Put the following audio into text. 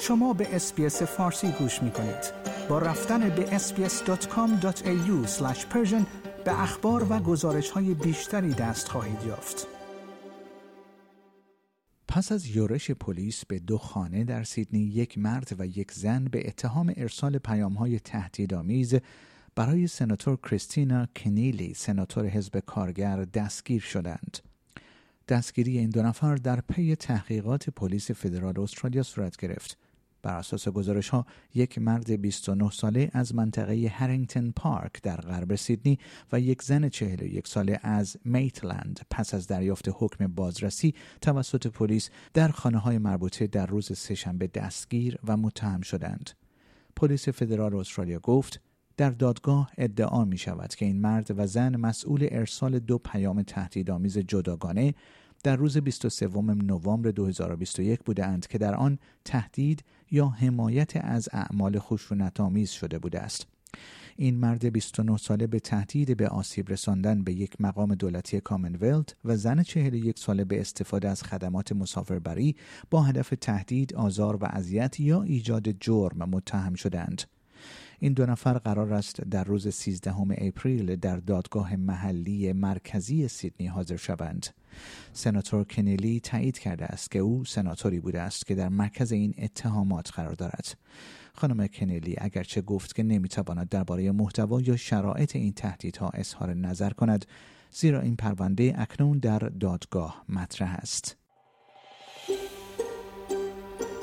شما به SBS فارسی گوش می کنید. با رفتن به sbs.com.au به اخبار و گزارش های بیشتری دست خواهید یافت. پس از یورش پلیس به دو خانه در سیدنی یک مرد و یک زن به اتهام ارسال های تهدیدآمیز برای سناتور کریستینا کنیلی سناتور حزب کارگر دستگیر شدند. دستگیری این دو نفر در پی تحقیقات پلیس فدرال استرالیا صورت گرفت. بر اساس گزارش ها یک مرد 29 ساله از منطقه هرینگتن پارک در غرب سیدنی و یک زن 41 ساله از میتلند پس از دریافت حکم بازرسی توسط پلیس در خانه های مربوطه در روز سهشنبه دستگیر و متهم شدند. پلیس فدرال استرالیا گفت در دادگاه ادعا می شود که این مرد و زن مسئول ارسال دو پیام تهدیدآمیز جداگانه در روز 23 نوامبر 2021 بودند که در آن تهدید یا حمایت از اعمال خشونت‌آمیز شده بوده است. این مرد 29 ساله به تهدید به آسیب رساندن به یک مقام دولتی کامنولت و زن 41 ساله به استفاده از خدمات مسافربری با هدف تهدید، آزار و اذیت یا ایجاد جرم متهم شدند. این دو نفر قرار است در روز 13 اپریل در دادگاه محلی مرکزی سیدنی حاضر شوند. سناتور کنیلی تایید کرده است که او سناتوری بوده است که در مرکز این اتهامات قرار دارد. خانم کنیلی اگرچه گفت که نمی‌تواند درباره محتوا یا شرایط این تهدیدها اظهار نظر کند زیرا این پرونده اکنون در دادگاه مطرح است.